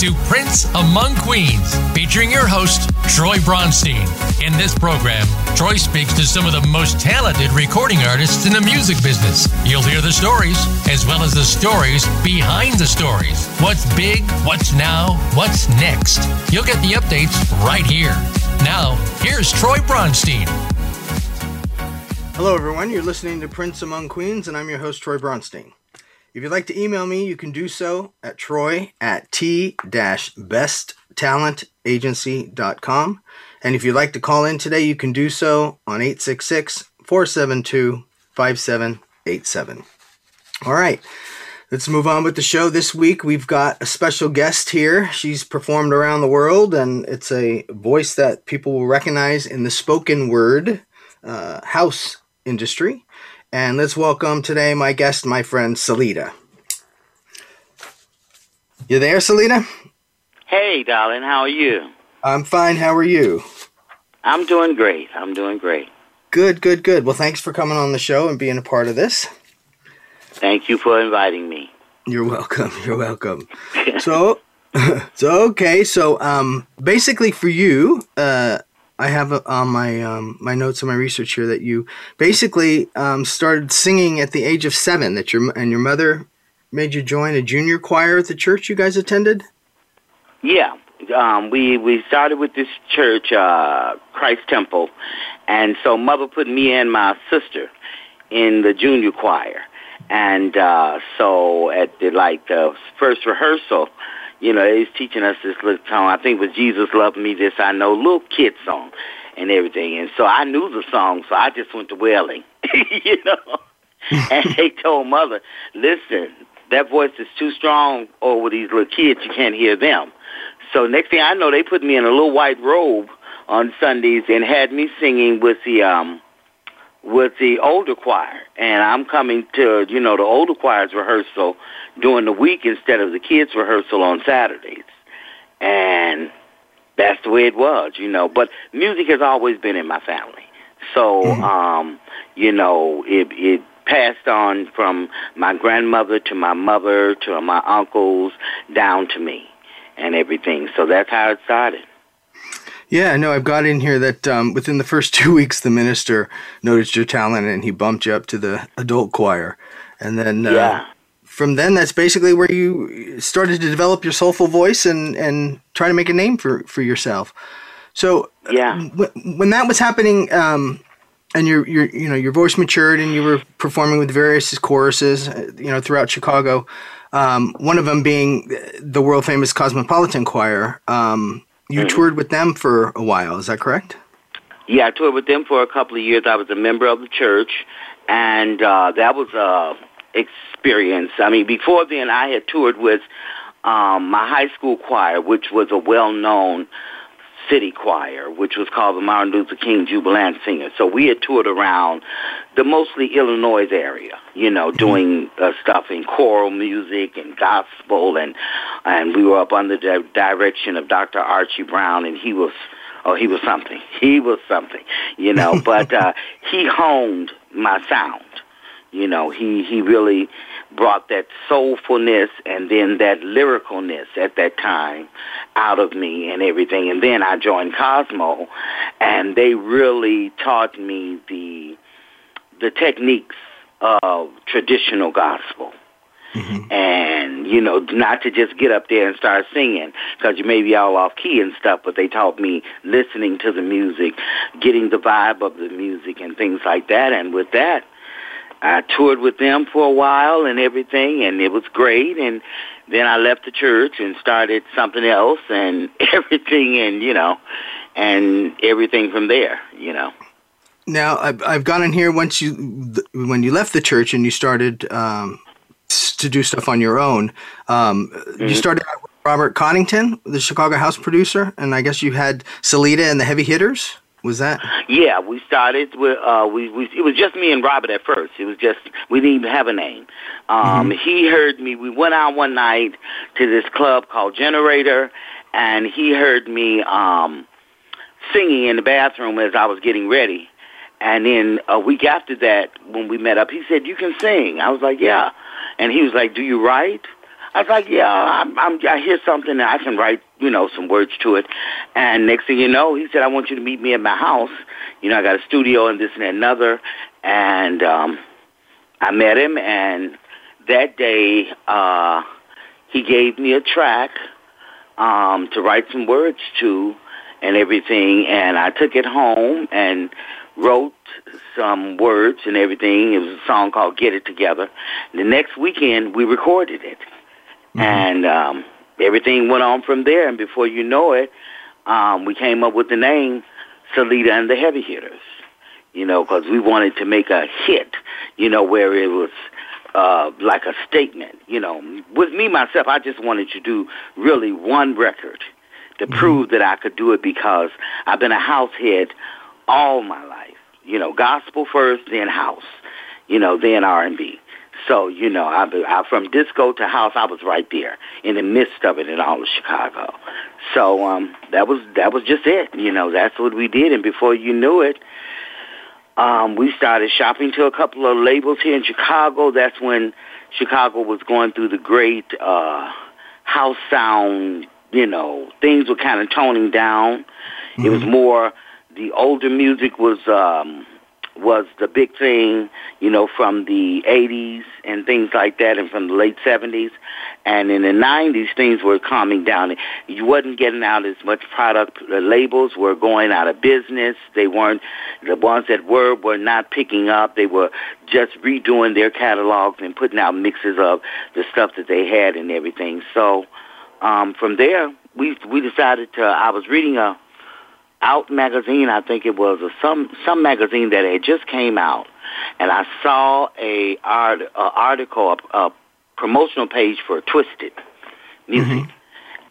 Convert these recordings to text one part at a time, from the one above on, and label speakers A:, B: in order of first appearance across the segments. A: to Prince Among Queens, featuring your host, Troy Bronstein. In this program, Troy speaks to some of the most talented recording artists in the music business. You'll hear the stories, as well as the stories behind the stories. What's big, what's now, what's next. You'll get the updates right here. Now, here's Troy Bronstein.
B: Hello, everyone. You're listening to Prince Among Queens, and I'm your host, Troy Bronstein. If you'd like to email me, you can do so at troy at t besttalentagency.com. And if you'd like to call in today, you can do so on 866 472 5787. All right. Let's move on with the show. This week we've got a special guest here. She's performed around the world, and it's a voice that people will recognize in the spoken word uh, house industry. And let's welcome today my guest, my friend Celeda. You there, Celeda?
C: Hey, darling, how are you?
B: I'm fine. How are you?
C: I'm doing great. I'm doing great.
B: Good, good, good. Well, thanks for coming on the show and being a part of this.
C: Thank you for inviting me.
B: You're welcome. You're welcome. so, so okay. So, um, basically, for you, uh, I have uh, on uh, my um, my notes and my research here that you basically um, started singing at the age of seven. That your and your mother made you join a junior choir at the church you guys attended.
C: Yeah, um, we we started with this church, uh, Christ Temple, and so mother put me and my sister in the junior choir, and uh, so at the like the first rehearsal you know, he's teaching us this little song. I think it was Jesus Love Me This I Know, little kid song and everything. And so I knew the song, so I just went to wailing, you know. and they told mother, listen, that voice is too strong over these little kids. You can't hear them. So next thing I know, they put me in a little white robe on Sundays and had me singing with the um with the older choir, and I'm coming to you know the older choir's rehearsal during the week instead of the kids' rehearsal on Saturdays, and that's the way it was, you know. But music has always been in my family, so mm-hmm. um, you know it it passed on from my grandmother to my mother to my uncles down to me and everything. So that's how it started.
B: Yeah, no, I've got in here that um, within the first two weeks, the minister noticed your talent and he bumped you up to the adult choir. And then uh, yeah. from then, that's basically where you started to develop your soulful voice and, and try to make a name for, for yourself. So uh, yeah, w- when that was happening, um, and your your you know your voice matured and you were performing with various choruses uh, you know throughout Chicago. Um, one of them being the world famous Cosmopolitan Choir. Um, you mm-hmm. toured with them for a while. Is that correct?
C: Yeah, I toured with them for a couple of years. I was a member of the church, and uh, that was a experience. I mean, before then, I had toured with um, my high school choir, which was a well-known City Choir, which was called the Martin Luther King Jubilant Singers. So we had toured around the mostly Illinois area, you know, mm-hmm. doing uh, stuff in choral music and gospel, and and we were up under the direction of Dr. Archie Brown, and he was. Oh, he was something. He was something, you know. but uh, he honed my sound, you know. He he really brought that soulfulness and then that lyricalness at that time out of me and everything. And then I joined Cosmo, and they really taught me the the techniques of traditional gospel. Mm-hmm. And you know, not to just get up there and start singing because you may be all off key and stuff. But they taught me listening to the music, getting the vibe of the music, and things like that. And with that, I toured with them for a while and everything, and it was great. And then I left the church and started something else and everything, and you know, and everything from there, you know.
B: Now I've I've gone in here once you when you left the church and you started um, to do stuff on your own. Um, mm-hmm. You started out with Robert Connington, the Chicago House producer, and I guess you had Celeda and the Heavy Hitters was that?
C: Yeah, we started with uh we, we it was just me and Robert at first. It was just we didn't even have a name. Um mm-hmm. he heard me we went out one night to this club called Generator and he heard me um singing in the bathroom as I was getting ready. And then a week after that when we met up he said, "You can sing." I was like, "Yeah." And he was like, "Do you write?" I was like, "Yeah, I'm, I'm I hear something and I can write you know, some words to it. And next thing you know, he said, I want you to meet me at my house. You know, I got a studio and this and another. And um, I met him, and that day uh, he gave me a track um, to write some words to and everything. And I took it home and wrote some words and everything. It was a song called Get It Together. The next weekend, we recorded it. Mm-hmm. And... Um, everything went on from there. And before you know it, um, we came up with the name Celeda and the Heavy Hitters, you know, because we wanted to make a hit, you know, where it was uh, like a statement, you know. With me, myself, I just wanted to do really one record to mm-hmm. prove that I could do it because I've been a house head all my life, you know, gospel first, then house, you know, then R&B. So you know, I, I from disco to house, I was right there in the midst of it in all of Chicago. So um, that was that was just it. You know, that's what we did, and before you knew it, um, we started shopping to a couple of labels here in Chicago. That's when Chicago was going through the great uh, house sound. You know, things were kind of toning down. Mm-hmm. It was mm-hmm. more the older music was. Um, was the big thing, you know, from the 80s and things like that and from the late 70s. And in the 90s, things were calming down. You wasn't getting out as much product. The uh, labels were going out of business. They weren't, the ones that were, were not picking up. They were just redoing their catalogs and putting out mixes of the stuff that they had and everything. So um, from there, we, we decided to, I was reading a, out magazine, I think it was, some some magazine that had just came out, and I saw a, art, a article, a, a promotional page for Twisted Music, mm-hmm.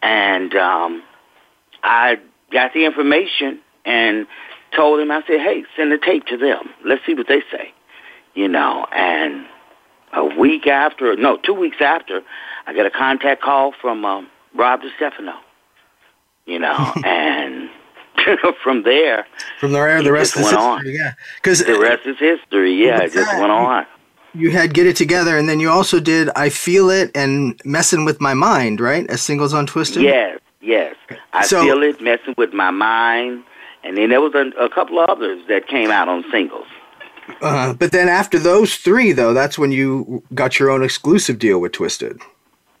C: and um, I got the information and told him, I said, "Hey, send the tape to them. Let's see what they say," you know, and. A week after, no, two weeks after, I got a contact call from um, Rob DeStefano, you know, and from there. From there, the rest went history. On. Yeah, because the rest is history. Yeah, it just that? went on.
B: You had get it together, and then you also did "I Feel It" and "Messing with My Mind," right? As singles on Twisted. Yes,
C: yes. I so, feel it, messing with my mind, and then there was a, a couple of others that came out on singles.
B: Uh, but then after those three, though, that's when you got your own exclusive deal with Twisted.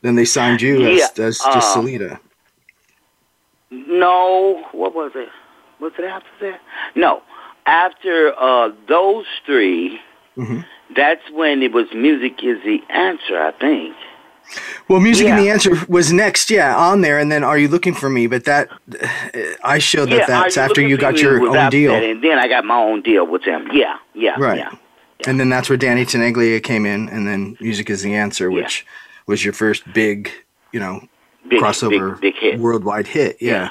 B: Then they signed you yeah, as, as uh, just Celeda.
C: No, what was it? Was it after that? No. After uh, those 3 mm-hmm. that's when it was music is the answer, I think.
B: Well, music yeah. and the answer was next, yeah, on there, and then "Are you looking for me?" But that I showed that yeah, that's you after you got your own deal,
C: that, and then I got my own deal with them. Yeah, yeah, right. Yeah,
B: yeah. And then that's where Danny Tenaglia came in, and then "Music is the Answer," which was your first big, you know, big, crossover big, big hit. worldwide hit. Yeah.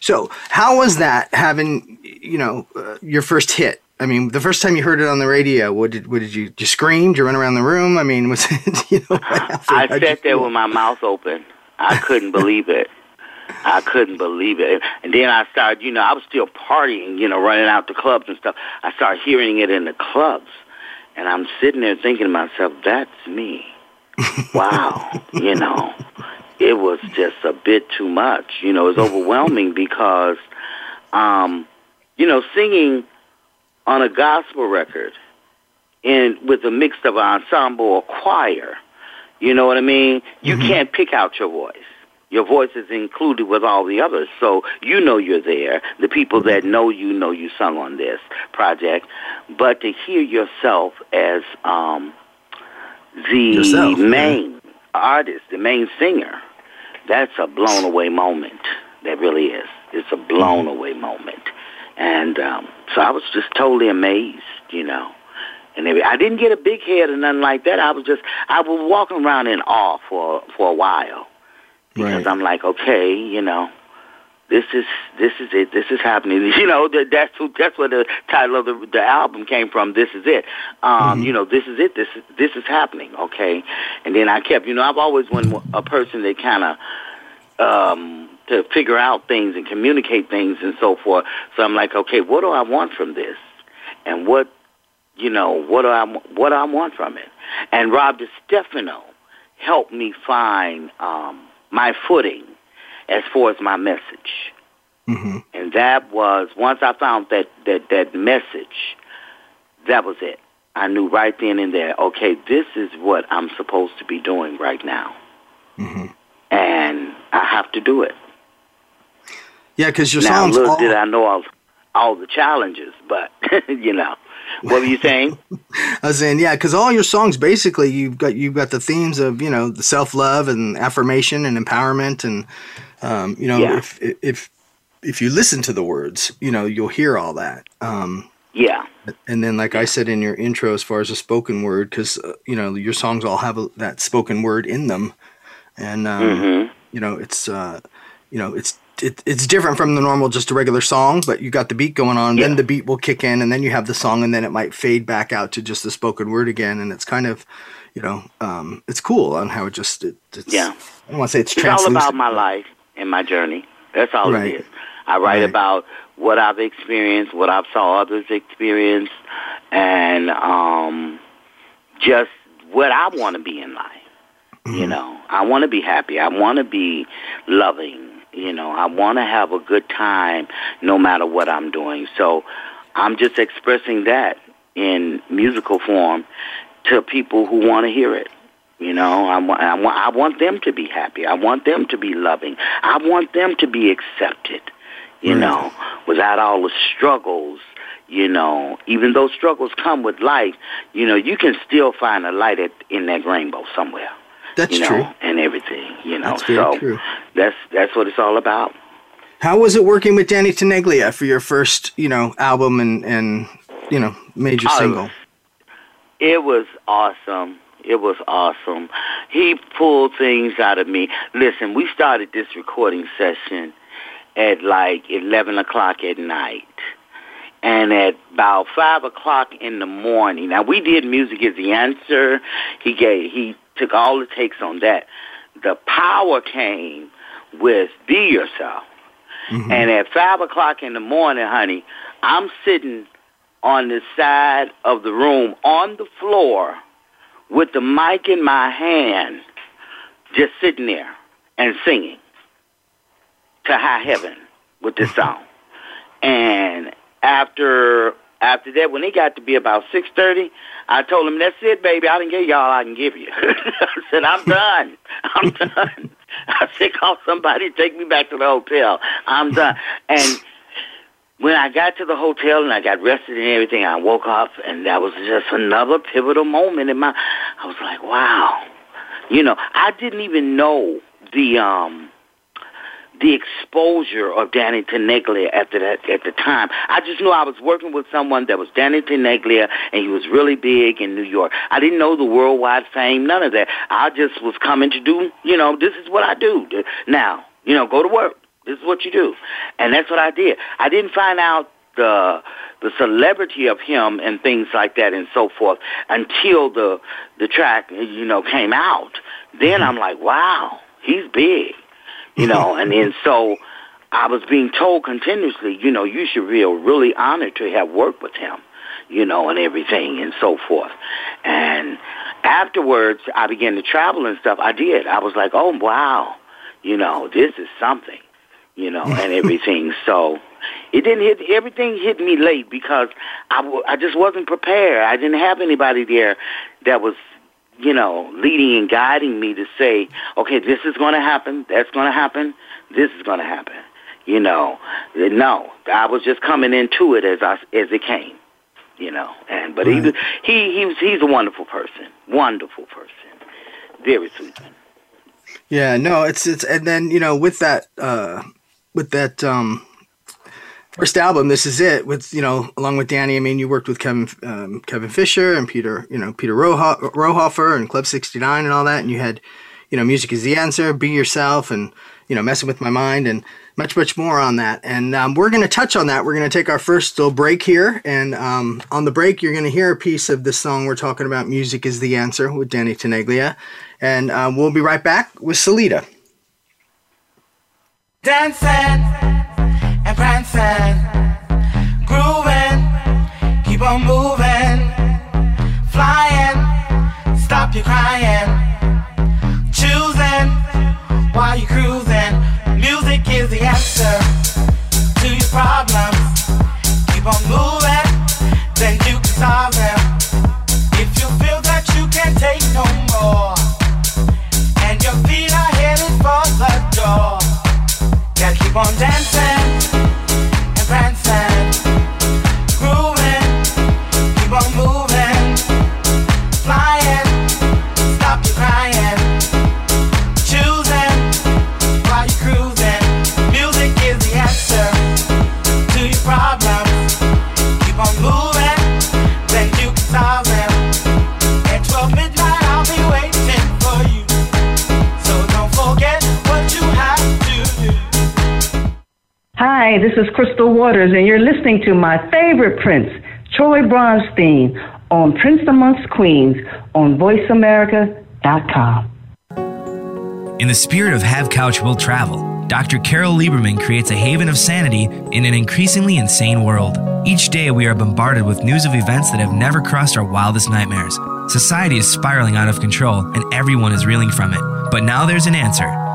B: So, how was that having, you know, uh, your first hit? I mean, the first time you heard it on the radio, what did what did you? Did you scream? Did you run around the room? I mean, was it? You know,
C: I
B: sat
C: there with my mouth open. I couldn't believe it. I couldn't believe it. And then I started, you know, I was still partying, you know, running out to clubs and stuff. I started hearing it in the clubs, and I'm sitting there thinking to myself, "That's me." Wow, you know it was just a bit too much. You know, it was overwhelming because, um, you know, singing on a gospel record and with a mix of an ensemble or choir, you know what I mean? You mm-hmm. can't pick out your voice. Your voice is included with all the others, so you know you're there. The people that know you know you sung on this project, but to hear yourself as um, the yourself, main artist, the main singer, that's a blown away moment. That really is. It's a blown away moment. And um, so I was just totally amazed, you know. And every, I didn't get a big head or nothing like that. I was just I was walking around in awe for for a while because right. I'm like, okay, you know, this is this is it. This is happening. You know, that, that's who, that's where the title of the, the album came from. This is it. Um, mm-hmm. You know, this is it. This this is happening. Okay, and then I kept. You know, I've always been a person that kind of um, to figure out things and communicate things and so forth. So I'm like, okay, what do I want from this? And what, you know, what do I what do I want from it? And Rob DiStefano helped me find um, my footing as far as my message. Mm-hmm. And that was once I found that that that message, that was it. I knew right then and there, okay, this is what I'm supposed to be doing right now. Mm-hmm. And I have to do it.
B: Yeah, because your
C: now,
B: songs.
C: Now, little
B: all...
C: did I know all, all the challenges, but you know, what were you saying?
B: I was saying, yeah, because all your songs basically you've got you've got the themes of you know the self love and affirmation and empowerment and um, you know yeah. if if if you listen to the words, you know you'll hear all that. Um,
C: yeah.
B: And then, like I said in your intro, as far as the spoken word, because uh, you know your songs all have a, that spoken word in them, and um, mm-hmm you know, it's uh, you know, it's it, it's different from the normal just a regular song, but you got the beat going on, yeah. then the beat will kick in, and then you have the song, and then it might fade back out to just the spoken word again, and it's kind of, you know, um, it's cool on how it just it, it's yeah. I want to say it's,
C: it's all about my life and my journey. That's all right. it is. I write right. about what I've experienced, what I've saw others experience, and um, just what I want to be in life. Mm-hmm. You know, I want to be happy. I want to be loving. You know, I want to have a good time no matter what I'm doing. So I'm just expressing that in musical form to people who want to hear it. You know, I want, I, want, I want them to be happy. I want them to be loving. I want them to be accepted, you right. know, without all the struggles, you know. Even though struggles come with life, you know, you can still find a light at, in that rainbow somewhere.
B: That's
C: you know,
B: true.
C: And everything, you know. That's
B: so true.
C: that's that's what it's all about.
B: How was it working with Danny Tenaglia for your first, you know, album and and you know major oh, single?
C: It was awesome. It was awesome. He pulled things out of me. Listen, we started this recording session at like eleven o'clock at night. And at about five o'clock in the morning, now we did music is the answer. He gave he took all it takes on that. The power came with be yourself. Mm-hmm. And at five o'clock in the morning, honey, I'm sitting on the side of the room on the floor with the mic in my hand, just sitting there and singing to high heaven with this song. And after after that, when it got to be about 6.30, I told him, that's it, baby. I didn't get y'all I can give you. I said, I'm done. I'm done. I said, call somebody take me back to the hotel. I'm done. And when I got to the hotel and I got rested and everything, I woke up and that was just another pivotal moment in my, I was like, wow. You know, I didn't even know the, um, the exposure of Danny Tenaglia at the at the time. I just knew I was working with someone that was Danny Tenaglia, and he was really big in New York. I didn't know the worldwide fame, none of that. I just was coming to do, you know, this is what I do now. You know, go to work. This is what you do, and that's what I did. I didn't find out the the celebrity of him and things like that and so forth until the the track you know came out. Then mm-hmm. I'm like, wow, he's big. you know, and then so I was being told continuously, you know, you should feel really honored to have worked with him, you know, and everything and so forth. And afterwards, I began to travel and stuff. I did. I was like, oh, wow, you know, this is something, you know, and everything. so it didn't hit, everything hit me late because I, w- I just wasn't prepared. I didn't have anybody there that was you know, leading and guiding me to say, okay, this is going to happen, that's going to happen, this is going to happen. You know, no, I was just coming into it as I as it came. You know, and but right. he he he's a wonderful person, wonderful person, very sweet.
B: Yeah, no, it's it's and then you know with that uh with that um first album, this is it. With you know, along with Danny, I mean, you worked with Kevin um, Kevin Fisher and Peter, you know, Peter Rauhofer and Club Sixty Nine and all that, and you had, you know, music is the answer, be yourself, and you know, messing with my mind and much much more on that. And um, we're going to touch on that. We're going to take our first little break here, and um, on the break, you're going to hear a piece of this song we're talking about. Music is the answer with Danny Tenaglia, and um, we'll be right back with Celeda.
D: Dancing dancing, grooving, keep on moving, flying, stop your crying, choosing while you're cruising. Music is the answer to your problems. Keep on moving, then you can solve them. If you feel that you can't take no more, and your feet are headed for the door, got keep on dancing.
E: this is Crystal Waters, and you're listening to my favorite prince, Troy Bronstein, on Prince Amongst Queens on VoiceAmerica.com.
F: In the spirit of Have Couch Will Travel, Dr. Carol Lieberman creates a haven of sanity in an increasingly insane world. Each day, we are bombarded with news of events that have never crossed our wildest nightmares. Society is spiraling out of control, and everyone is reeling from it. But now there's an answer.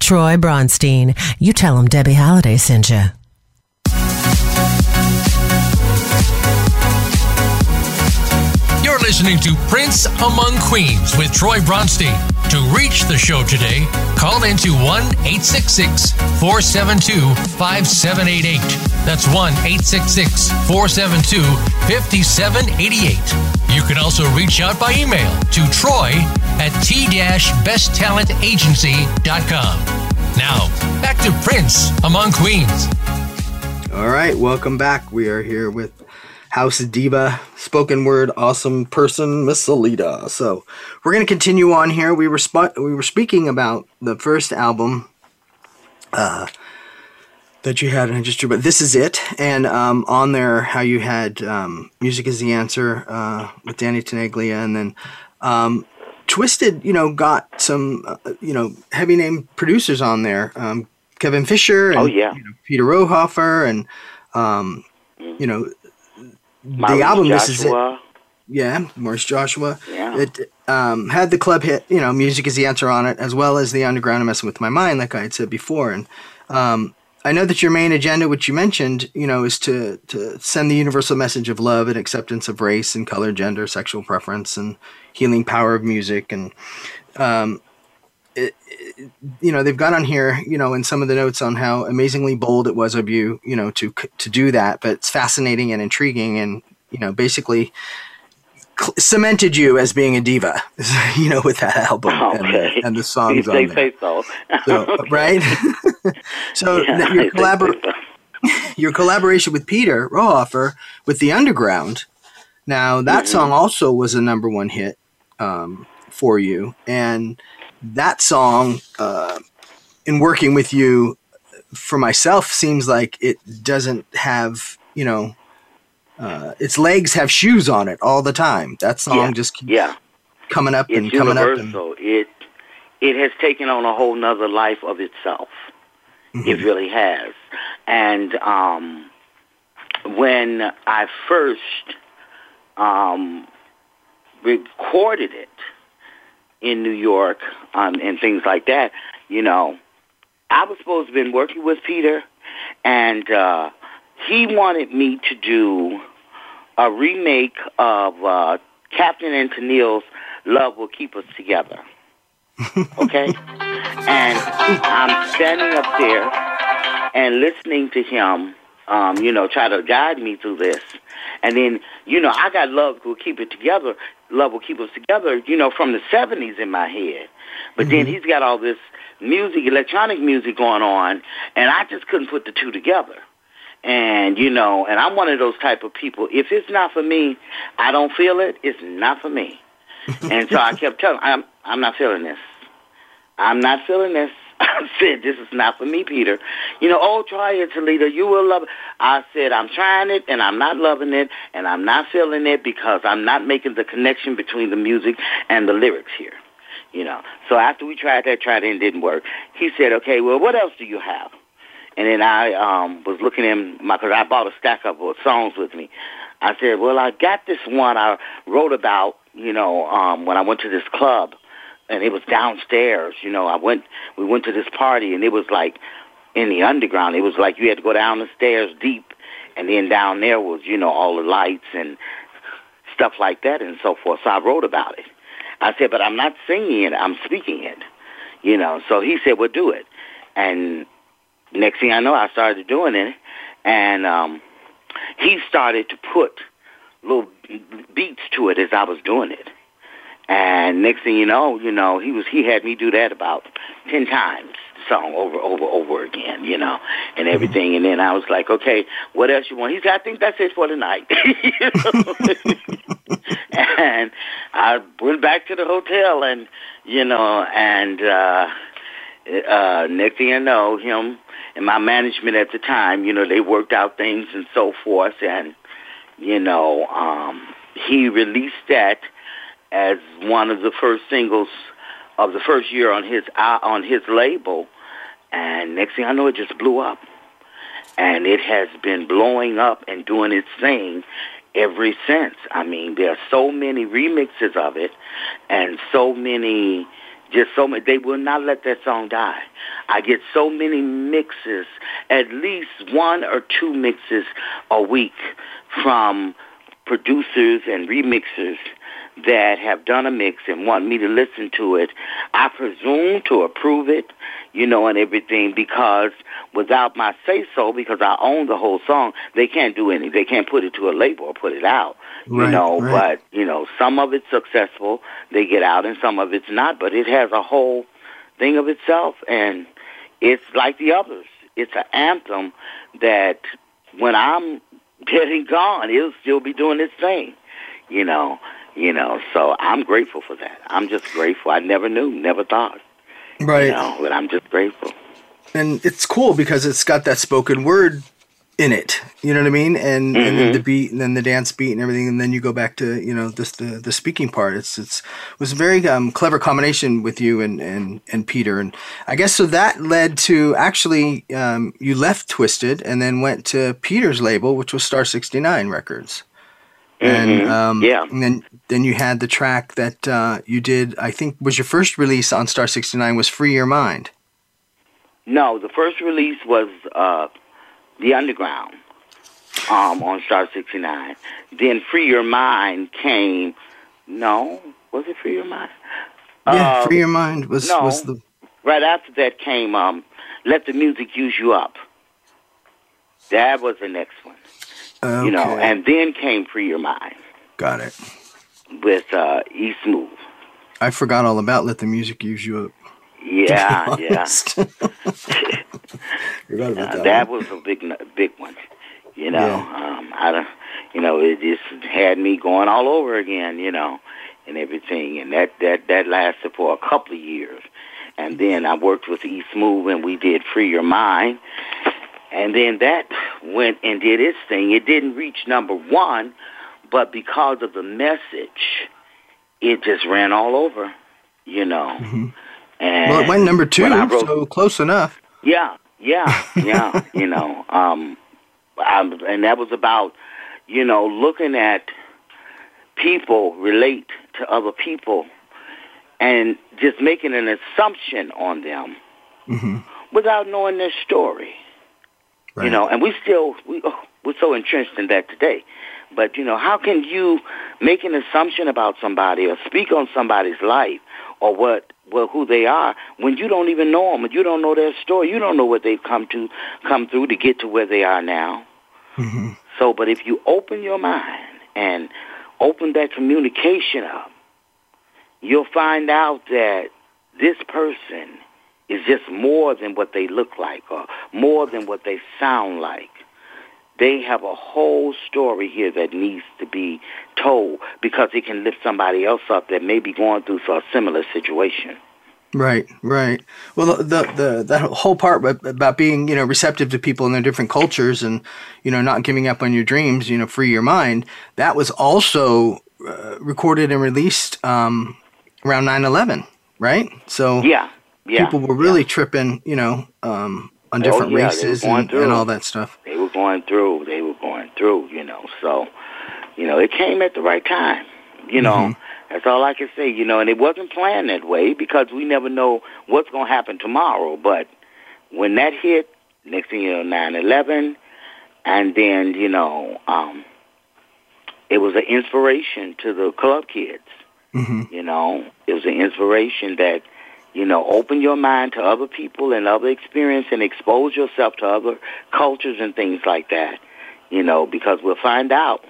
G: Troy Bronstein. You tell him Debbie Holliday sent you.
A: listening to Prince Among Queens with Troy Bronstein. To reach the show today, call into 1 866 472 5788. That's 1 866 472 5788. You can also reach out by email to troy at t besttalentagency.com. Now, back to Prince Among Queens.
B: All right, welcome back. We are here with House Diva, spoken word, awesome person, Miss Celeda. So we're going to continue on here. We were, sp- we were speaking about the first album uh, that you had, and I just drew, but this is it. And um, on there, how you had um, Music is the Answer uh, with Danny Tenaglia, and then um, Twisted, you know, got some, uh, you know, heavy name producers on there. Um, Kevin Fisher oh, and oh, yeah. you know, Peter Rauhofer and, um, mm-hmm. you know, Maurice the album Joshua. this is it. Yeah, Maurice Joshua. Yeah. It um, had the club hit, you know, Music is the Answer on it, as well as The Underground and Messing with My Mind, like I had said before. And um, I know that your main agenda, which you mentioned, you know, is to, to send the universal message of love and acceptance of race and color, gender, sexual preference, and healing power of music. And um, it, you know, they've got on here, you know, in some of the notes on how amazingly bold it was of you, you know, to to do that. But it's fascinating and intriguing, and you know, basically cl- cemented you as being a diva, you know, with that album okay. and, and, the songs on say there. so. so Right? so yeah, your, collabor- so. your collaboration with Peter Rauhofer with The Underground. Now, that mm-hmm. song also was a number one hit um, for you. And – that song, uh, in working with you, for myself, seems like it doesn't have you know, uh, its legs have shoes on it all the time. That song yeah. just keeps yeah. coming up it's and coming up.
C: And, it it has taken on a whole nother life of itself. Mm-hmm. It really has. And um, when I first um, recorded it, in New York um, and things like that. You know, I was supposed to have been working with Peter, and uh, he wanted me to do a remake of uh, Captain and Tennille's Love Will Keep Us Together. Okay? and I'm standing up there and listening to him, um, you know, try to guide me through this. And then, you know, I got Love Will Keep It Together love will keep us together, you know, from the 70s in my head. But mm-hmm. then he's got all this music, electronic music going on, and I just couldn't put the two together. And, you know, and I'm one of those type of people. If it's not for me, I don't feel it, it's not for me. and so I kept telling, I'm, I'm not feeling this. I'm not feeling this. I said, this is not for me, Peter. You know, oh, try it, Toledo. You will love it. I said, I'm trying it, and I'm not loving it, and I'm not feeling it because I'm not making the connection between the music and the lyrics here. You know, so after we tried that, tried it, and didn't work. He said, okay, well, what else do you have? And then I um, was looking in my, because I bought a stack of uh, songs with me. I said, well, I got this one I wrote about, you know, um, when I went to this club and it was downstairs. You know, I went, we went to this party, and it was like in the underground. It was like you had to go down the stairs deep, and then down there was, you know, all the lights and stuff like that and so forth. So I wrote about it. I said, but I'm not singing it. I'm speaking it. You know, so he said, well, do it. And next thing I know, I started doing it, and um, he started to put little beats to it as I was doing it. And next thing you know, you know, he was he had me do that about ten times song over over over again, you know, and mm-hmm. everything. And then I was like, okay, what else you want? He said, I think that's it for tonight. and I went back to the hotel, and you know, and uh, uh, next thing you know, him and my management at the time, you know, they worked out things and so forth, and you know, um, he released that as one of the first singles of the first year on his uh, on his label, and next thing I know, it just blew up, and it has been blowing up and doing its thing ever since. I mean, there are so many remixes of it, and so many. Just so many, they will not let that song die. I get so many mixes, at least one or two mixes a week from producers and remixers that have done a mix and want me to listen to it, I presume to approve it, you know, and everything because without my say so, because I own the whole song, they can't do any, They can't put it to a label or put it out, you right, know. Right. But you know, some of it's successful, they get out, and some of it's not. But it has a whole thing of itself, and it's like the others. It's an anthem that when I'm getting gone, it'll still be doing its thing, you know. You know, so I'm grateful for that. I'm just grateful. I never knew, never thought. Right. You know, but I'm just grateful.
B: And it's cool because it's got that spoken word in it. You know what I mean? And mm-hmm. and then mm-hmm. the beat and then the dance beat and everything, and then you go back to you know this the the speaking part. It's it's it was a very um, clever combination with you and and and Peter, and I guess so that led to actually um, you left Twisted and then went to Peter's label, which was Star Sixty Nine Records. Mm-hmm. And um, yeah, and then then you had the track that uh, you did. I think was your first release on Star sixty nine was Free Your Mind.
C: No, the first release was uh, The Underground um, on Star sixty nine. Then Free Your Mind came. No, was it Free Your Mind? Yeah,
B: uh, Free Your Mind was no, was the
C: right after that came um, Let the Music Use You Up. That was the next one. Okay. You know, and then came Free Your Mind.
B: Got it.
C: With uh, E-Smoove.
B: I forgot all about Let the Music Use You Up.
C: Yeah, yeah. forgot about uh, that. Uh, that one. was a big, big one. You know, yeah. um, I don't. You know, it just had me going all over again. You know, and everything, and that that that lasted for a couple of years, and then I worked with E Smooth, and we did Free Your Mind, and then that went and did its thing. It didn't reach number one, but because of the message, it just ran all over, you know. Mm-hmm.
B: And well, it went number two, wrote, so close enough.
C: Yeah, yeah, yeah. you know, um, I, and that was about, you know, looking at people relate to other people and just making an assumption on them mm-hmm. without knowing their story. Right. You know, and we still we oh, we're so entrenched in that today. But you know, how can you make an assumption about somebody or speak on somebody's life or what well who they are when you don't even know them and you don't know their story, you don't know what they've come to come through to get to where they are now. Mm-hmm. So, but if you open your mind and open that communication up, you'll find out that this person is just more than what they look like or more than what they sound like. They have a whole story here that needs to be told because it can lift somebody else up that may be going through a similar situation.
B: Right, right. Well, the the that whole part about being you know receptive to people in their different cultures and you know not giving up on your dreams, you know, free your mind. That was also uh, recorded and released um, around 9-11, right? So yeah, yeah, people were really yeah. tripping, you know, um, on oh, different oh, yeah, races and, and, all that stuff.
C: They were going through. They were going through. You know, so you know, it came at the right time. You know, mm-hmm. that's all I can say. You know, and it wasn't planned that way because we never know what's going to happen tomorrow. But when that hit, next thing you know, nine eleven, and then you know, um, it was an inspiration to the club kids. Mm-hmm. You know, it was an inspiration that you know, open your mind to other people and other experience and expose yourself to other cultures and things like that. You know, because we'll find out.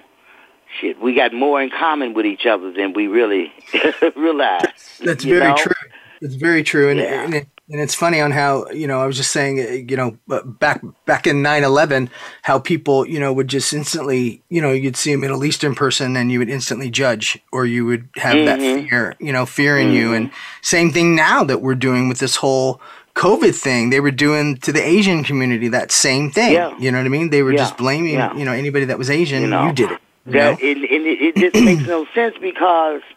C: Shit, we got more in common with each other than we really realize.
B: That's very
C: know?
B: true. That's very true. And, yeah. and, and it's funny on how, you know, I was just saying, you know, back back in 9/11, how people, you know, would just instantly, you know, you'd see a Middle Eastern person and you would instantly judge or you would have mm-hmm. that fear, you know, fear in mm-hmm. you and mm-hmm. same thing now that we're doing with this whole COVID thing, they were doing to the Asian community that same thing. Yeah. You know what I mean? They were yeah. just blaming, yeah. you know, anybody that was Asian,
C: you,
B: know, you did it. You that,
C: it, it, it just makes no sense because –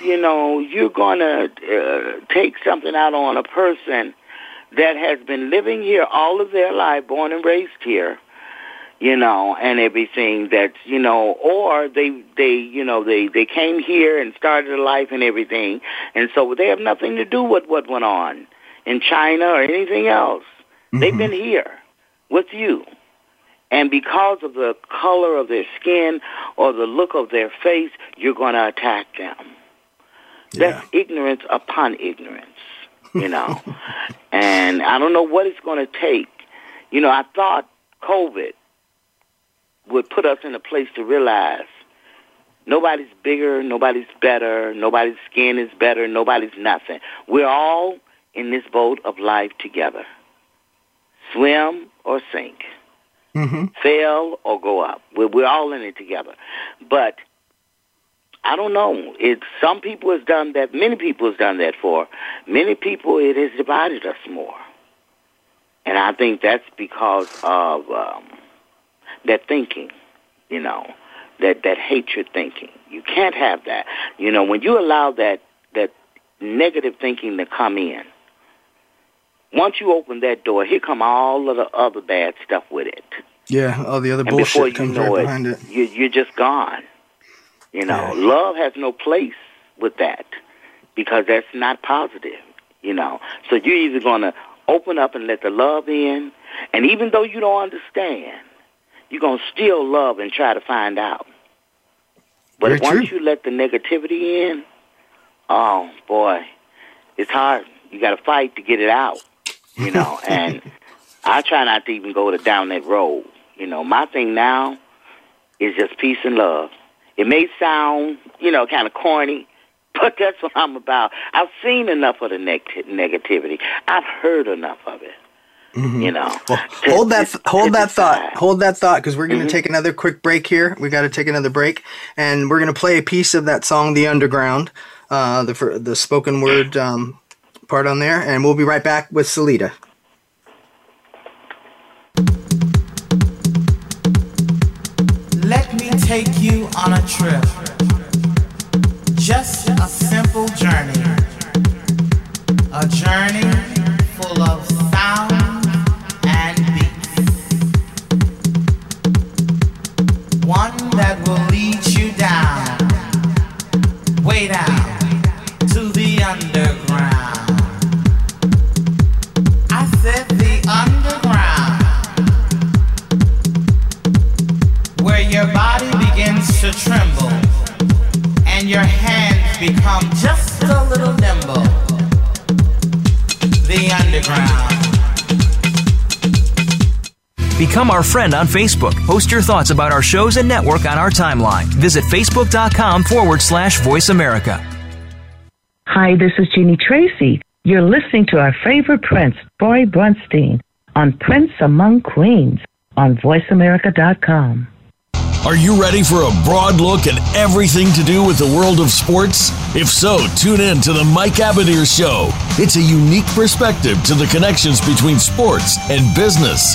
C: you know, you're going to uh, take something out on a person that has been living here all of their life, born and raised here, you know, and everything that's, you know, or they, they, you know, they, they came here and started a life and everything. And so they have nothing to do with what went on in China or anything else. Mm-hmm. They've been here with you. And because of the color of their skin or the look of their face, you're going to attack them. Yeah. That's ignorance upon ignorance, you know. and I don't know what it's going to take. You know, I thought COVID would put us in a place to realize nobody's bigger, nobody's better, nobody's skin is better, nobody's nothing. We're all in this boat of life together. Swim or sink. Mm-hmm. Fail or go up. We're, we're all in it together. But I don't know. It some people has done that. Many people has done that for. Many people it has divided us more, and I think that's because of um, that thinking. You know, that that hatred thinking. You can't have that. You know, when you allow that that negative thinking to come in, once you open that door, here come all of the other bad stuff with it.
B: Yeah, all the other and bullshit comes right it,
C: behind it. You, you're just gone. You know, yeah. love has no place with that because that's not positive. You know, so you're either going to open up and let the love in, and even though you don't understand, you're going to still love and try to find out. But Very once true. you let the negativity in, oh boy, it's hard. You got to fight to get it out, you know. and I try not to even go to down that road. You know, my thing now is just peace and love. It may sound, you know, kind of corny, but that's what I'm about. I've seen enough of the negativity. I've heard enough of it. Mm-hmm. You know,
B: well, to, hold that, to, hold, to that thought, hold that thought, because we're going to mm-hmm. take another quick break here. We got to take another break, and we're going to play a piece of that song, "The Underground," uh, the the spoken word um, part on there, and we'll be right back with Celeda.
D: take you on a trip. Just a simple journey. A journey full of sound and beats. One that will lead you down, way down. to tremble and your hands become just a little nimble. The Underground.
H: Become our friend on Facebook. Post your thoughts about our shows and network on our timeline. Visit facebook.com forward slash voice America.
I: Hi, this is Jeannie Tracy. You're listening to our favorite prince, Boy Bronstein, on Prince Among Queens on voiceamerica.com.
J: Are you ready for a broad look at everything to do with the world of sports? If so, tune in to The Mike Abadir Show. It's a unique perspective to the connections between sports and business.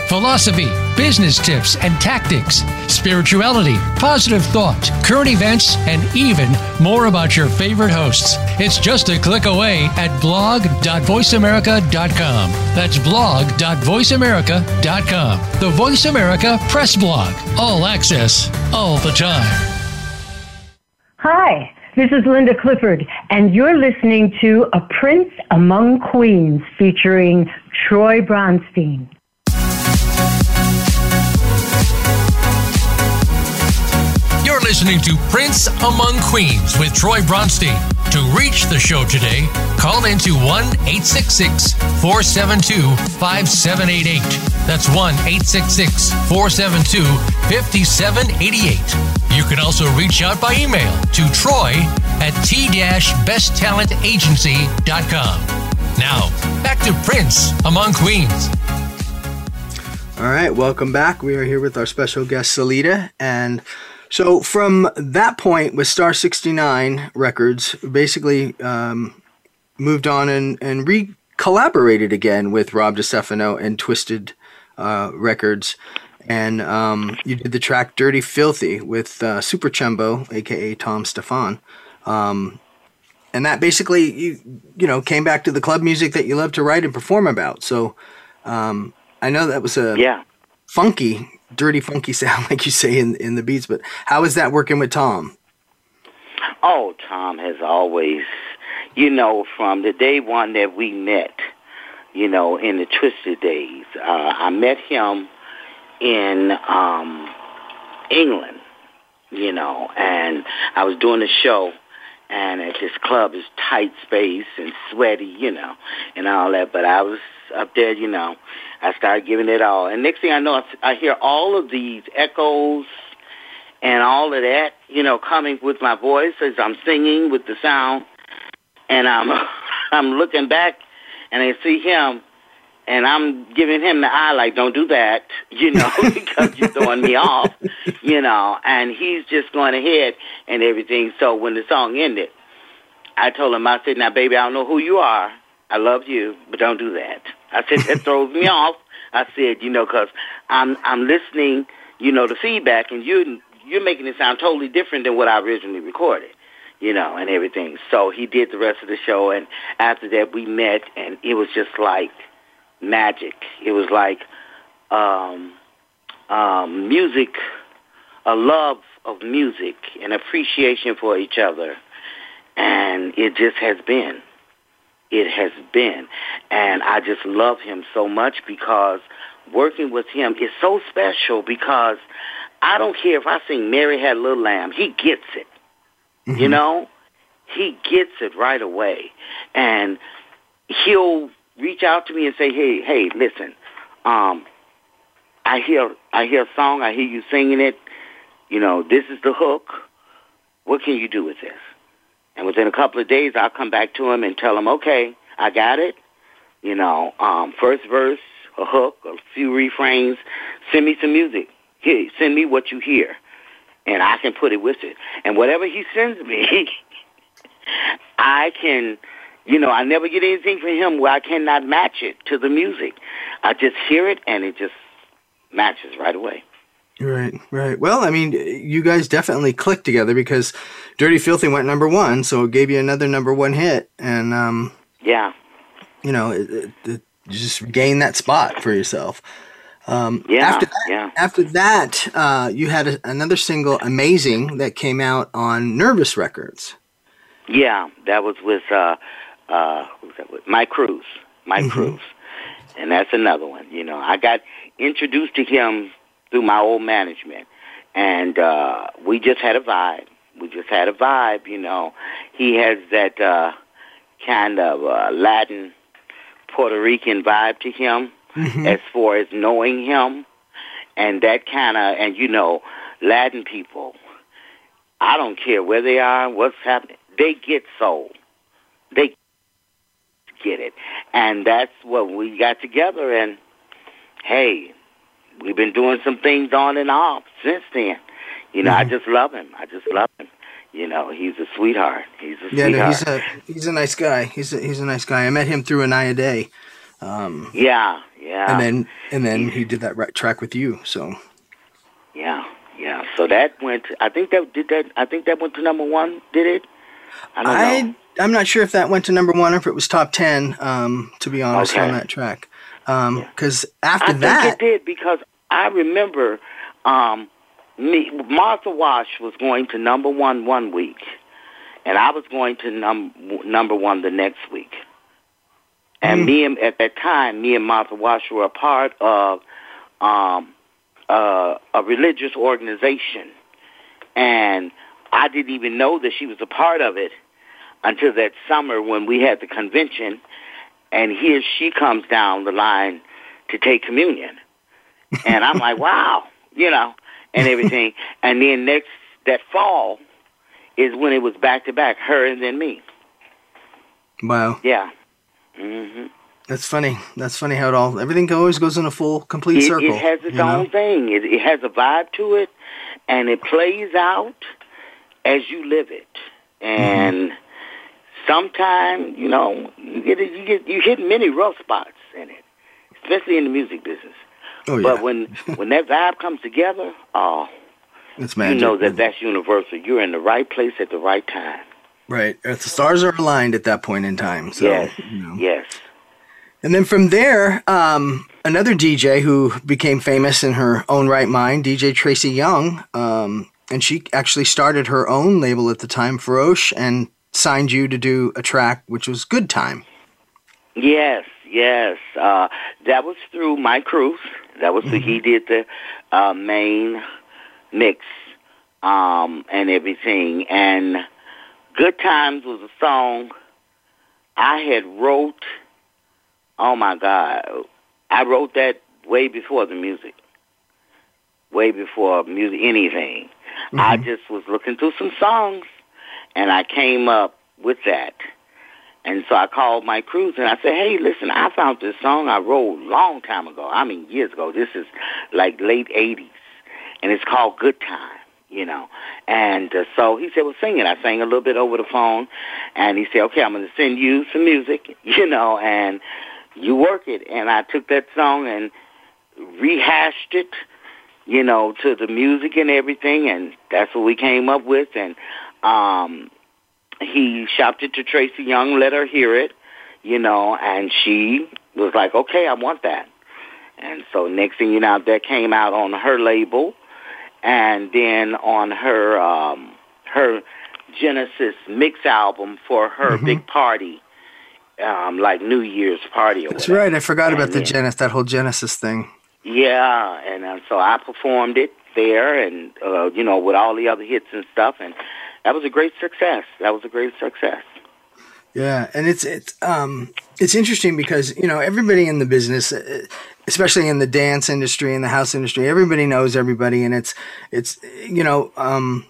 K: philosophy, business tips and tactics, spirituality, positive thought, current events, and even more about your favorite hosts. It's just a click away at blog.voiceamerica.com. That's blog.voiceamerica.com. The Voice America Press Blog. All access, all the time.
L: Hi. This is Linda Clifford, and you're listening to A Prince Among Queens featuring Troy Bronstein.
M: listening to Prince Among Queens with Troy Bronstein. To reach the show today, call into 1 866 472 5788. That's 1 866 472 5788. You can also reach out by email to troy at t besttalentagency.com. Now, back to Prince Among Queens.
B: All right, welcome back. We are here with our special guest, Celeda, and so from that point with Star 69 Records, basically um, moved on and, and re collaborated again with Rob DiStefano and Twisted uh, Records. And um, you did the track Dirty Filthy with uh, Super Chumbo, aka Tom Stephan. Um, and that basically, you, you know, came back to the club music that you love to write and perform about. So um, I know that was a
C: yeah.
B: funky dirty funky sound like you say in in the beats. But how is that working with Tom?
C: Oh, Tom has always, you know, from the day one that we met, you know, in the Twisted days, uh, I met him in um, England, you know, and I was doing a show and at this club is tight space and sweaty, you know, and all that. But I was up there, you know, I started giving it all. And next thing I know, I, I hear all of these echoes and all of that, you know, coming with my voice as I'm singing with the sound. And I'm, I'm looking back and I see him and I'm giving him the eye like, don't do that, you know, because you're throwing me off, you know, and he's just going ahead and everything. So when the song ended, I told him, I said, now, baby, I don't know who you are. I love you, but don't do that. I said that throws me off. I said, you know, because I'm I'm listening, you know, the feedback, and you you're making it sound totally different than what I originally recorded, you know, and everything. So he did the rest of the show, and after that we met, and it was just like magic. It was like um, um, music, a love of music, an appreciation for each other, and it just has been it has been. And I just love him so much because working with him is so special because I don't care if I sing Mary Had a Little Lamb, he gets it. Mm-hmm. You know? He gets it right away. And he'll reach out to me and say, Hey, hey, listen, um, I hear I hear a song, I hear you singing it, you know, this is the hook. What can you do with this? And within a couple of days, I'll come back to him and tell him, okay, I got it. You know, um, first verse, a hook, a few refrains. Send me some music. Hey, send me what you hear, and I can put it with it. And whatever he sends me, I can. You know, I never get anything from him where I cannot match it to the music. I just hear it, and it just matches right away.
B: Right, right. Well, I mean, you guys definitely click together because Dirty Filthy went number one, so it gave you another number one hit, and um,
C: yeah,
B: you know, it, it, it, just gain that spot for yourself. Um, yeah, after that, yeah. After that, uh, you had a, another single, "Amazing," that came out on Nervous Records.
C: Yeah, that was with uh, uh, was that with? Mike Cruz. Mike mm-hmm. Cruz, and that's another one. You know, I got introduced to him through my old management, and uh, we just had a vibe we just had a vibe, you know. He has that uh, kind of uh, Latin Puerto Rican vibe to him mm-hmm. as far as knowing him. And that kind of, and you know, Latin people, I don't care where they are, what's happening, they get soul. They get it. And that's what we got together. And hey, we've been doing some things on and off since then. You know, mm-hmm. I just love him. I just love him you know, he's a sweetheart. He's a yeah, sweetheart.
B: No, he's a he's a nice guy. He's a, he's a nice guy. I met him through Inaya
C: Day. Um, yeah,
B: yeah. And then and then he did that right track with you. So
C: yeah, yeah. So that went. I think that did that. I think that went to number one. Did it? I don't
B: I, know. I'm not sure if that went to number one or if it was top ten. Um, to be honest, okay. on that track, because um, yeah. after I that,
C: it did because I remember. Um, me, Martha Wash was going to number one one week, and I was going to num- number one the next week. And mm. me and at that time, me and Martha Wash were a part of um, uh, a religious organization, and I didn't even know that she was a part of it until that summer when we had the convention, and here she comes down the line to take communion, and I'm like, wow, you know and everything. and then next that fall is when it was back to back, her and then me.
B: Wow.
C: Yeah.
B: hmm That's funny. That's funny how it all everything always goes in a full complete it, circle.
C: It has its own
B: know?
C: thing. It, it has a vibe to it, and it plays out as you live it. And mm-hmm. sometimes, you know, you get you get you hit many rough spots in it, especially in the music business. Oh, yeah. But when when that vibe comes together, oh,
B: it's magic.
C: you know that that's universal. You're in the right place at the right time.
B: Right. The stars are aligned at that point in time. So,
C: yes. You know. Yes.
B: And then from there, um, another DJ who became famous in her own right mind, DJ Tracy Young, um, and she actually started her own label at the time, Ferosh, and signed you to do a track which was Good Time.
C: Yes, yes. Uh, that was through Mike Cruz. That was mm-hmm. who he did the uh, main mix um, and everything. And Good Times was a song I had wrote. Oh my God, I wrote that way before the music, way before music anything. Mm-hmm. I just was looking through some songs, and I came up with that. And so I called Mike Cruz and I said, hey, listen, I found this song I wrote a long time ago. I mean, years ago. This is like late 80s. And it's called Good Time, you know. And uh, so he said, well, sing it. I sang a little bit over the phone. And he said, okay, I'm going to send you some music, you know, and you work it. And I took that song and rehashed it, you know, to the music and everything. And that's what we came up with. And, um, he shopped it to Tracy Young, let her hear it, you know, and she was like, okay, I want that. And so next thing you know, that came out on her label, and then on her um, her Genesis mix album for her mm-hmm. big party, um, like New Year's party.
B: That's
C: whatever.
B: right. I forgot and about the Genesis, that whole Genesis thing.
C: Yeah, and uh, so I performed it there, and uh, you know, with all the other hits and stuff, and that was a great success. That was a great success.
B: Yeah, and it's it's um it's interesting because you know everybody in the business, uh, especially in the dance industry and the house industry, everybody knows everybody, and it's it's you know um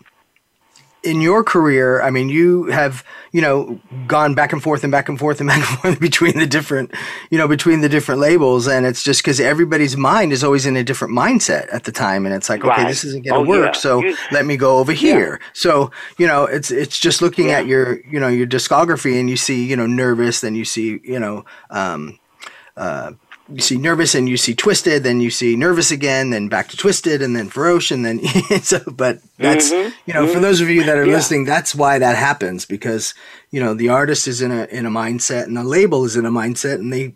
B: in your career, I mean, you have you know gone back and forth and back and forth and back and forth between the different you know between the different labels, and it's just because everybody's mind is always in a different mindset at the time, and it's like, right. okay, this isn't going to oh, work, yeah. so you, let me go over yeah. here. So you know, it's it's just looking yeah. at your you know your discography, and you see you know nervous, then you see you know. Um, uh, you see nervous and you see twisted, then you see nervous again, then back to twisted, and then ferocious, and then so. But that's mm-hmm. you know, mm-hmm. for those of you that are yeah. listening, that's why that happens because you know the artist is in a in a mindset and the label is in a mindset, and they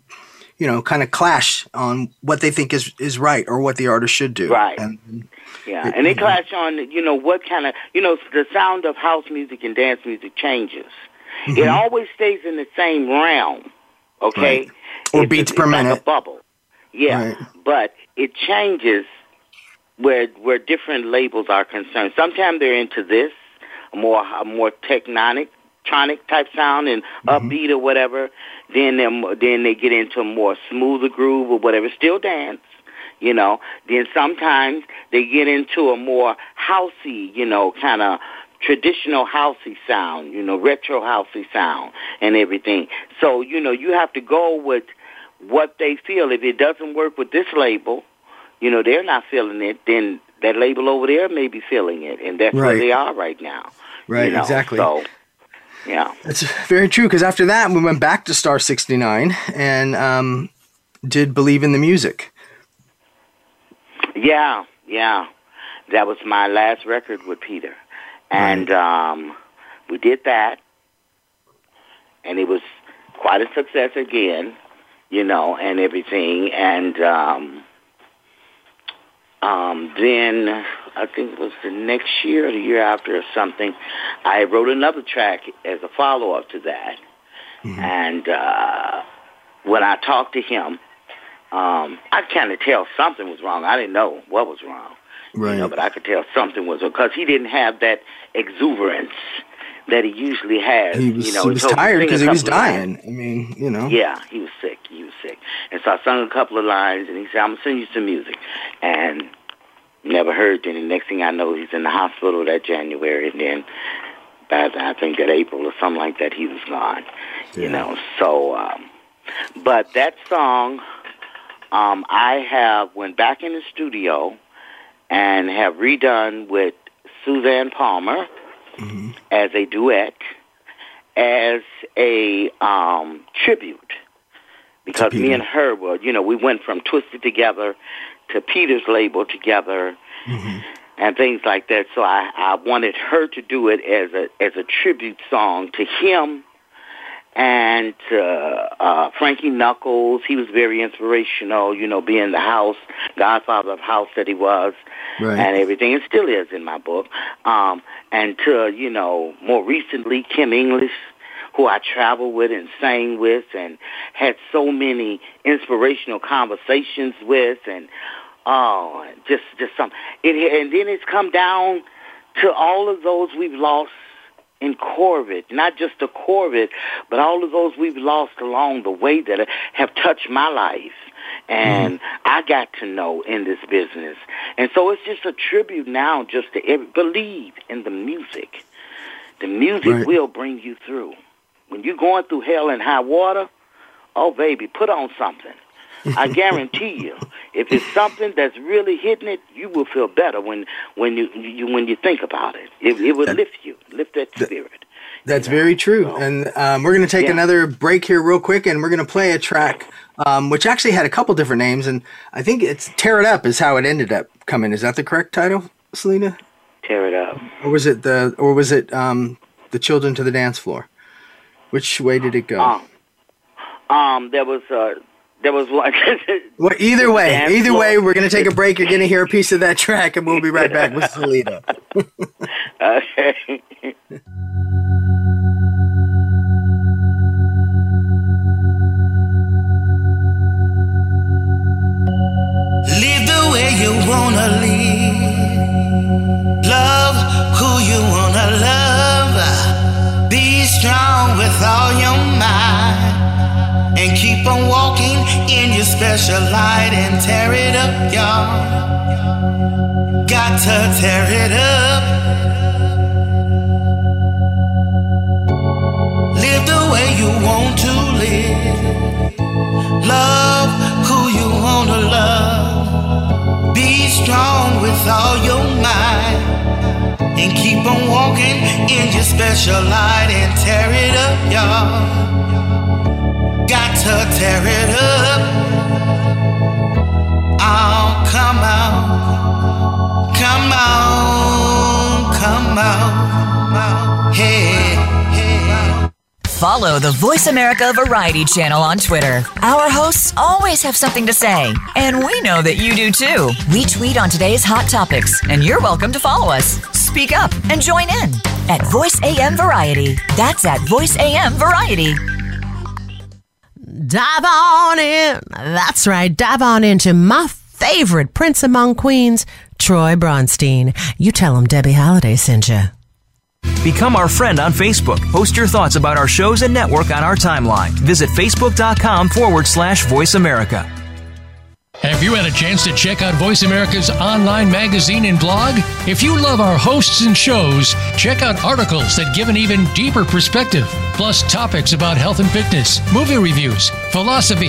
B: you know kind of clash on what they think is is right or what the artist should do.
C: Right. And, yeah, and they clash on you know what kind of you know the sound of house music and dance music changes. Mm-hmm. It always stays in the same realm Okay.
B: Right. Or
C: it's,
B: beats it's, per
C: minute.
B: a bubble.
C: Yeah, right. but it changes where where different labels are concerned. Sometimes they're into this more more technonic tronic type sound and mm-hmm. upbeat or whatever. Then then they get into a more smoother groove or whatever. Still dance, you know. Then sometimes they get into a more housey, you know, kind of traditional housey sound, you know, retro housey sound and everything. So, you know, you have to go with what they feel. If it doesn't work with this label, you know, they're not feeling it, then that label over there may be feeling it. And that's right. where they are right now.
B: Right, you
C: know?
B: exactly.
C: So, yeah.
B: That's very true because after that, we went back to Star 69 and um, did Believe in the Music.
C: Yeah, yeah. That was my last record with Peter and um, we did that, and it was quite a success again, you know, and everything, and um, um, then I think it was the next year, or the year after, or something. I wrote another track as a follow up to that, mm-hmm. and uh, when I talked to him. Um, I kind of tell something was wrong. I didn't know what was wrong. Right. You know, but I could tell something was because he didn't have that exuberance that he usually has. He
B: was, you know, he was tired because he was dying. I mean, you know.
C: Yeah, he was sick. He was sick. And so I sung a couple of lines, and he said, I'm going to send you some music. And never heard. And the next thing I know, he's in the hospital that January, and then by the, I think that April or something like that, he was gone. Yeah. You know, so. Um, but that song, um, I have, when back in the studio, and have redone with Suzanne Palmer mm-hmm. as a duet, as a um, tribute. Because me and her were, you know, we went from Twisted Together to Peter's label together. Mm-hmm and things like that. So I, I wanted her to do it as a as a tribute song to him and uh, uh, Frankie Knuckles. He was very inspirational, you know, being the house godfather of house that he was, right. and everything. It still is in my book. Um, to you know, more recently, Kim English, who I traveled with and sang with and had so many inspirational conversations with and, oh, just, just some. It, and then it's come down to all of those we've lost in COVID, not just the COVID, but all of those we've lost along the way that have touched my life and mm-hmm. I got to know in this business. And so it's just a tribute now, just to every, believe in the music. The music right. will bring you through. When you're going through hell and high water, oh baby, put on something. I guarantee you, if it's something that's really hitting it, you will feel better when when you, you when you think about it. It, it will that, lift you, lift that spirit. That,
B: that's you know? very true. So, and um, we're going to take yeah. another break here, real quick, and we're going to play a track um, which actually had a couple different names, and I think it's Tear It Up is how it ended up coming. Is that the correct title, Celeda?
C: Tear It Up.
B: Or was it the or was it um, the Children to the Dance Floor? Which way did it go? Um,
C: um there was uh, there was like well,
B: either way, either way, we're gonna take a break. You're gonna hear a piece of that track, and we'll be right back with Celeda.
C: okay.
N: Live the way you wanna live. Love who you wanna love. Be strong with all your might. And keep on walking in your special light and tear it up, y'all. Got to tear it up. Live the way you want to live. Love be strong with all your might and keep on walking in your special light and tear it up, y'all. Got to tear it up. Oh, come out, come out, come out, hey.
H: Follow the Voice America Variety channel on Twitter. Our hosts always have something to say, and we know that you do too. We tweet on today's hot topics, and you're welcome to follow us. Speak up and join in at Voice AM Variety. That's at Voice AM Variety.
I: Dive on in. That's right. Dive on into my favorite prince among queens, Troy Bronstein. You tell him Debby Holiday sent you.
H: Become our friend on Facebook. Post your thoughts about our shows and network on our timeline. Visit facebook.com forward slash voice America.
K: Have you had a chance to check out Voice America's online magazine and blog? If you love our hosts and shows, check out articles that give an even deeper perspective, plus topics about health and fitness, movie reviews, philosophy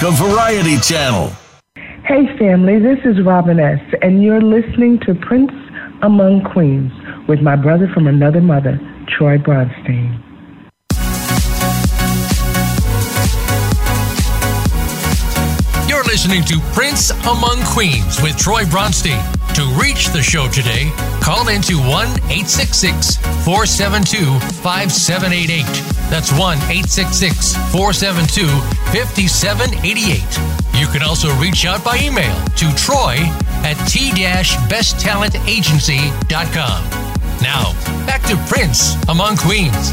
J: America Variety Channel.
I: Hey, family, this is Robin S., and you're listening to Prince Among Queens with my brother from another mother, Troy Bronstein.
M: You're listening to Prince Among Queens with Troy Bronstein. To reach the show today, call into 1 866 472 5788. That's 1 866 472 5788. You can also reach out by email to troy at t besttalentagency.com. Now, back to Prince Among Queens.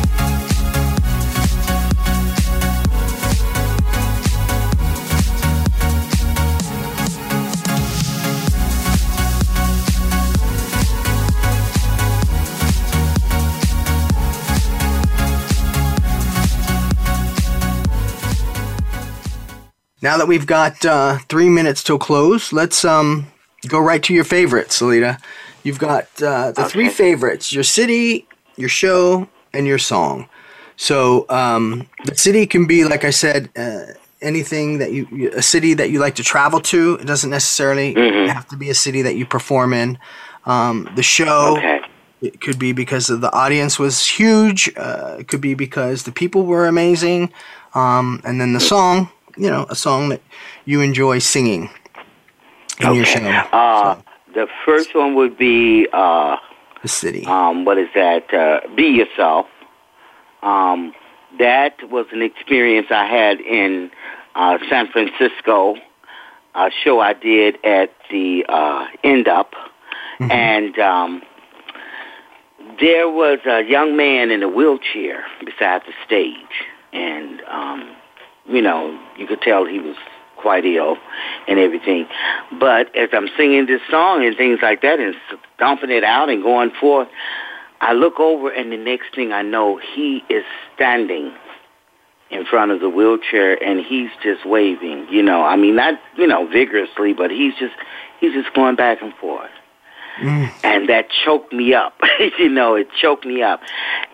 B: now that we've got uh, three minutes till close, let's um, go right to your favorites, Alita. You've got uh, the okay. three favorites your city, your show, and your song. So um, the city can be, like I said, uh, anything that you, a city that you like to travel to. It doesn't necessarily mm-hmm. have to be a city that you perform in. Um, the show. Okay. It could be because the audience was huge. Uh, it could be because the people were amazing. Um, and then the mm. song you know a song that you enjoy singing in okay. your show.
C: Uh, so. The first one would be uh,
B: the city.
C: Um, what is that? Uh, be yourself. Um, that was an experience I had in uh, San Francisco. A show I did at the uh, End Up, mm-hmm. and um, there was a young man in a wheelchair beside the stage, and um, you know, you could tell he was quite ill and everything. But as I'm singing this song and things like that and stomping it out and going forth, I look over and the next thing I know, he is standing in front of the wheelchair and he's just waving, you know, I mean, not, you know, vigorously, but he's just, he's just going back and forth. Mm. And that choked me up. you know, it choked me up.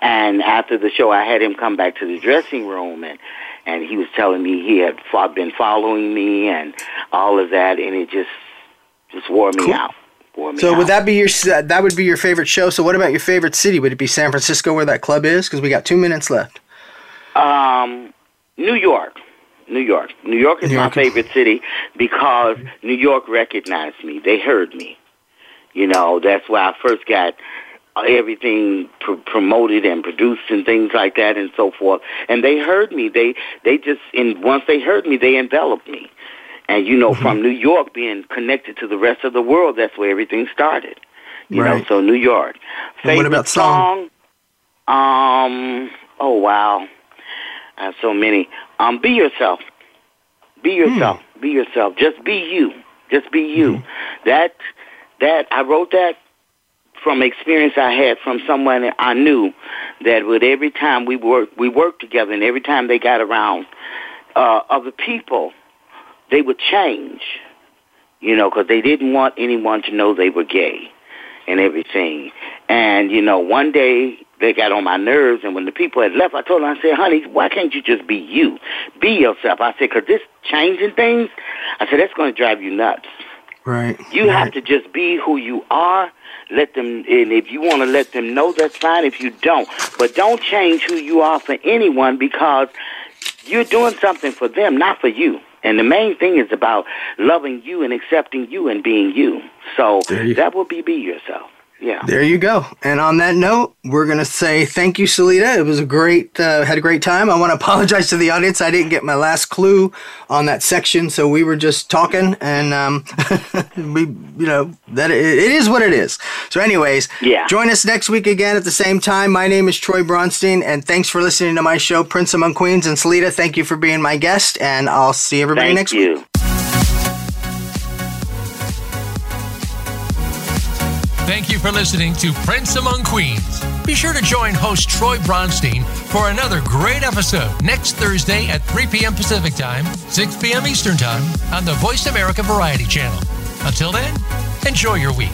C: And after the show, I had him come back to the dressing room and and he was telling me he had been following me and all of that, and it just just wore me cool. out. Wore me so out.
B: would that be your uh, that would be your favorite show? So what about your favorite city? Would it be San Francisco where that club is? Because we got two minutes left.
C: Um, New York. New York. New York is New York. my favorite city because New York recognized me. They heard me. You know, that's why I first got uh, everything pr- promoted and produced and things like that and so forth. And they heard me. They they just and once they heard me, they enveloped me. And you know, mm-hmm. from New York being connected to the rest of the world, that's where everything started. You right. know, so New York.
B: what about
C: song? Um. Oh wow, I have so many. Um. Be yourself. Be hmm. yourself. Be yourself. Just be you. Just be you. Hmm. That that I wrote that from experience I had from someone I knew that with every time we worked we worked together and every time they got around uh, other people, they would change, you know, because they didn't want anyone to know they were gay and everything. And you know, one day they got on my nerves, and when the people had left, I told them, I said, "Honey, why can't you just be you, be yourself?" I said, "Cause this changing things, I said that's going to drive you nuts." Right. You right. have to just be who you are let them, and if you want to let them know, that's fine. If you don't, but don't change who you are for anyone because you're doing something for them, not for you. And the main thing is about loving you and accepting you and being you. So that will be be yourself yeah.
B: There you go. And on that note, we're going to say thank you, Celeda. It was a great, uh, had a great time. I want to apologize to the audience. I didn't get my last clue on that section. So we were just talking and, um, we, you know, that it, it is what it is. So anyways,
C: yeah.
B: join us next week again at the same time. My name is Troy Bronstein and thanks for listening to my show, Prince Among Queens and Celeda. Thank you for being my guest and I'll see everybody
C: thank
B: next you. week.
M: Thank you for listening to Prince Among Queens. Be sure to join host Troy Bronstein for another great episode next Thursday at 3 p.m. Pacific Time, 6 p.m. Eastern Time on the Voice America Variety Channel. Until then, enjoy your week.